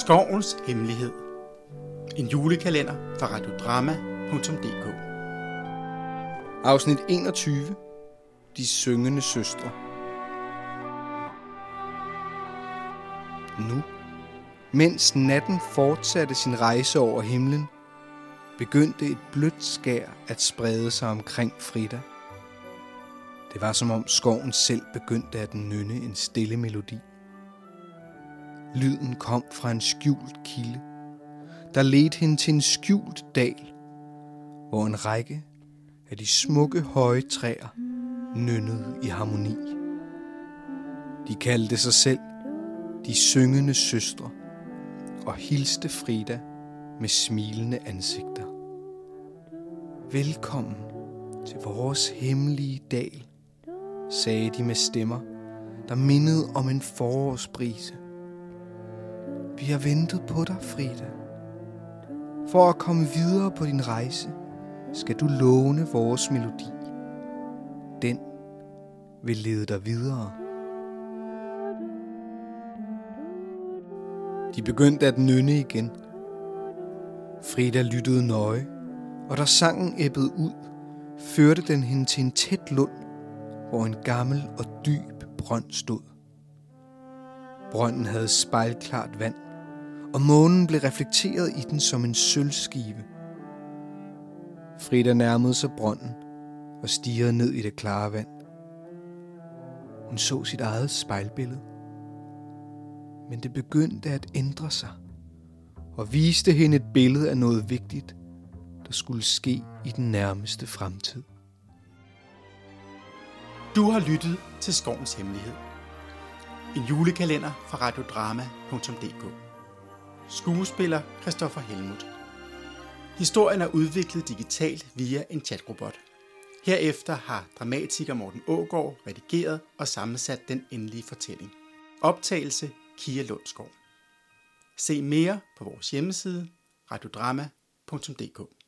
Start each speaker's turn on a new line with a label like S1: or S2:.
S1: Skovens Hemmelighed. En julekalender fra radiodrama.dk
S2: Afsnit 21. De syngende søstre. Nu, mens natten fortsatte sin rejse over himlen, begyndte et blødt skær at sprede sig omkring Frida. Det var som om skoven selv begyndte at nynne en stille melodi. Lyden kom fra en skjult kilde, der ledte hende til en skjult dal, hvor en række af de smukke høje træer nynnede i harmoni. De kaldte sig selv de syngende søstre og hilste Frida med smilende ansigter. Velkommen til vores hemmelige dal, sagde de med stemmer, der mindede om en forårsbrise. Vi har ventet på dig, Frida. For at komme videre på din rejse, skal du låne vores melodi. Den vil lede dig videre. De begyndte at nynne igen. Frida lyttede nøje, og da sangen æbbede ud, førte den hende til en tæt lund, hvor en gammel og dyb brønd stod. Brønden havde spejlklart vand, og månen blev reflekteret i den som en sølvskive. Frida nærmede sig brønden og stirrede ned i det klare vand. Hun så sit eget spejlbillede. Men det begyndte at ændre sig og viste hende et billede af noget vigtigt, der skulle ske i den nærmeste fremtid.
S1: Du har lyttet til Skovens Hemmelighed. En julekalender fra radiodrama.dk Skuespiller Christoffer Helmut Historien er udviklet digitalt via en chatrobot. Herefter har dramatiker Morten Ågård redigeret og sammensat den endelige fortælling. Optagelse Kia Lundsgaard. Se mere på vores hjemmeside radiodrama.dk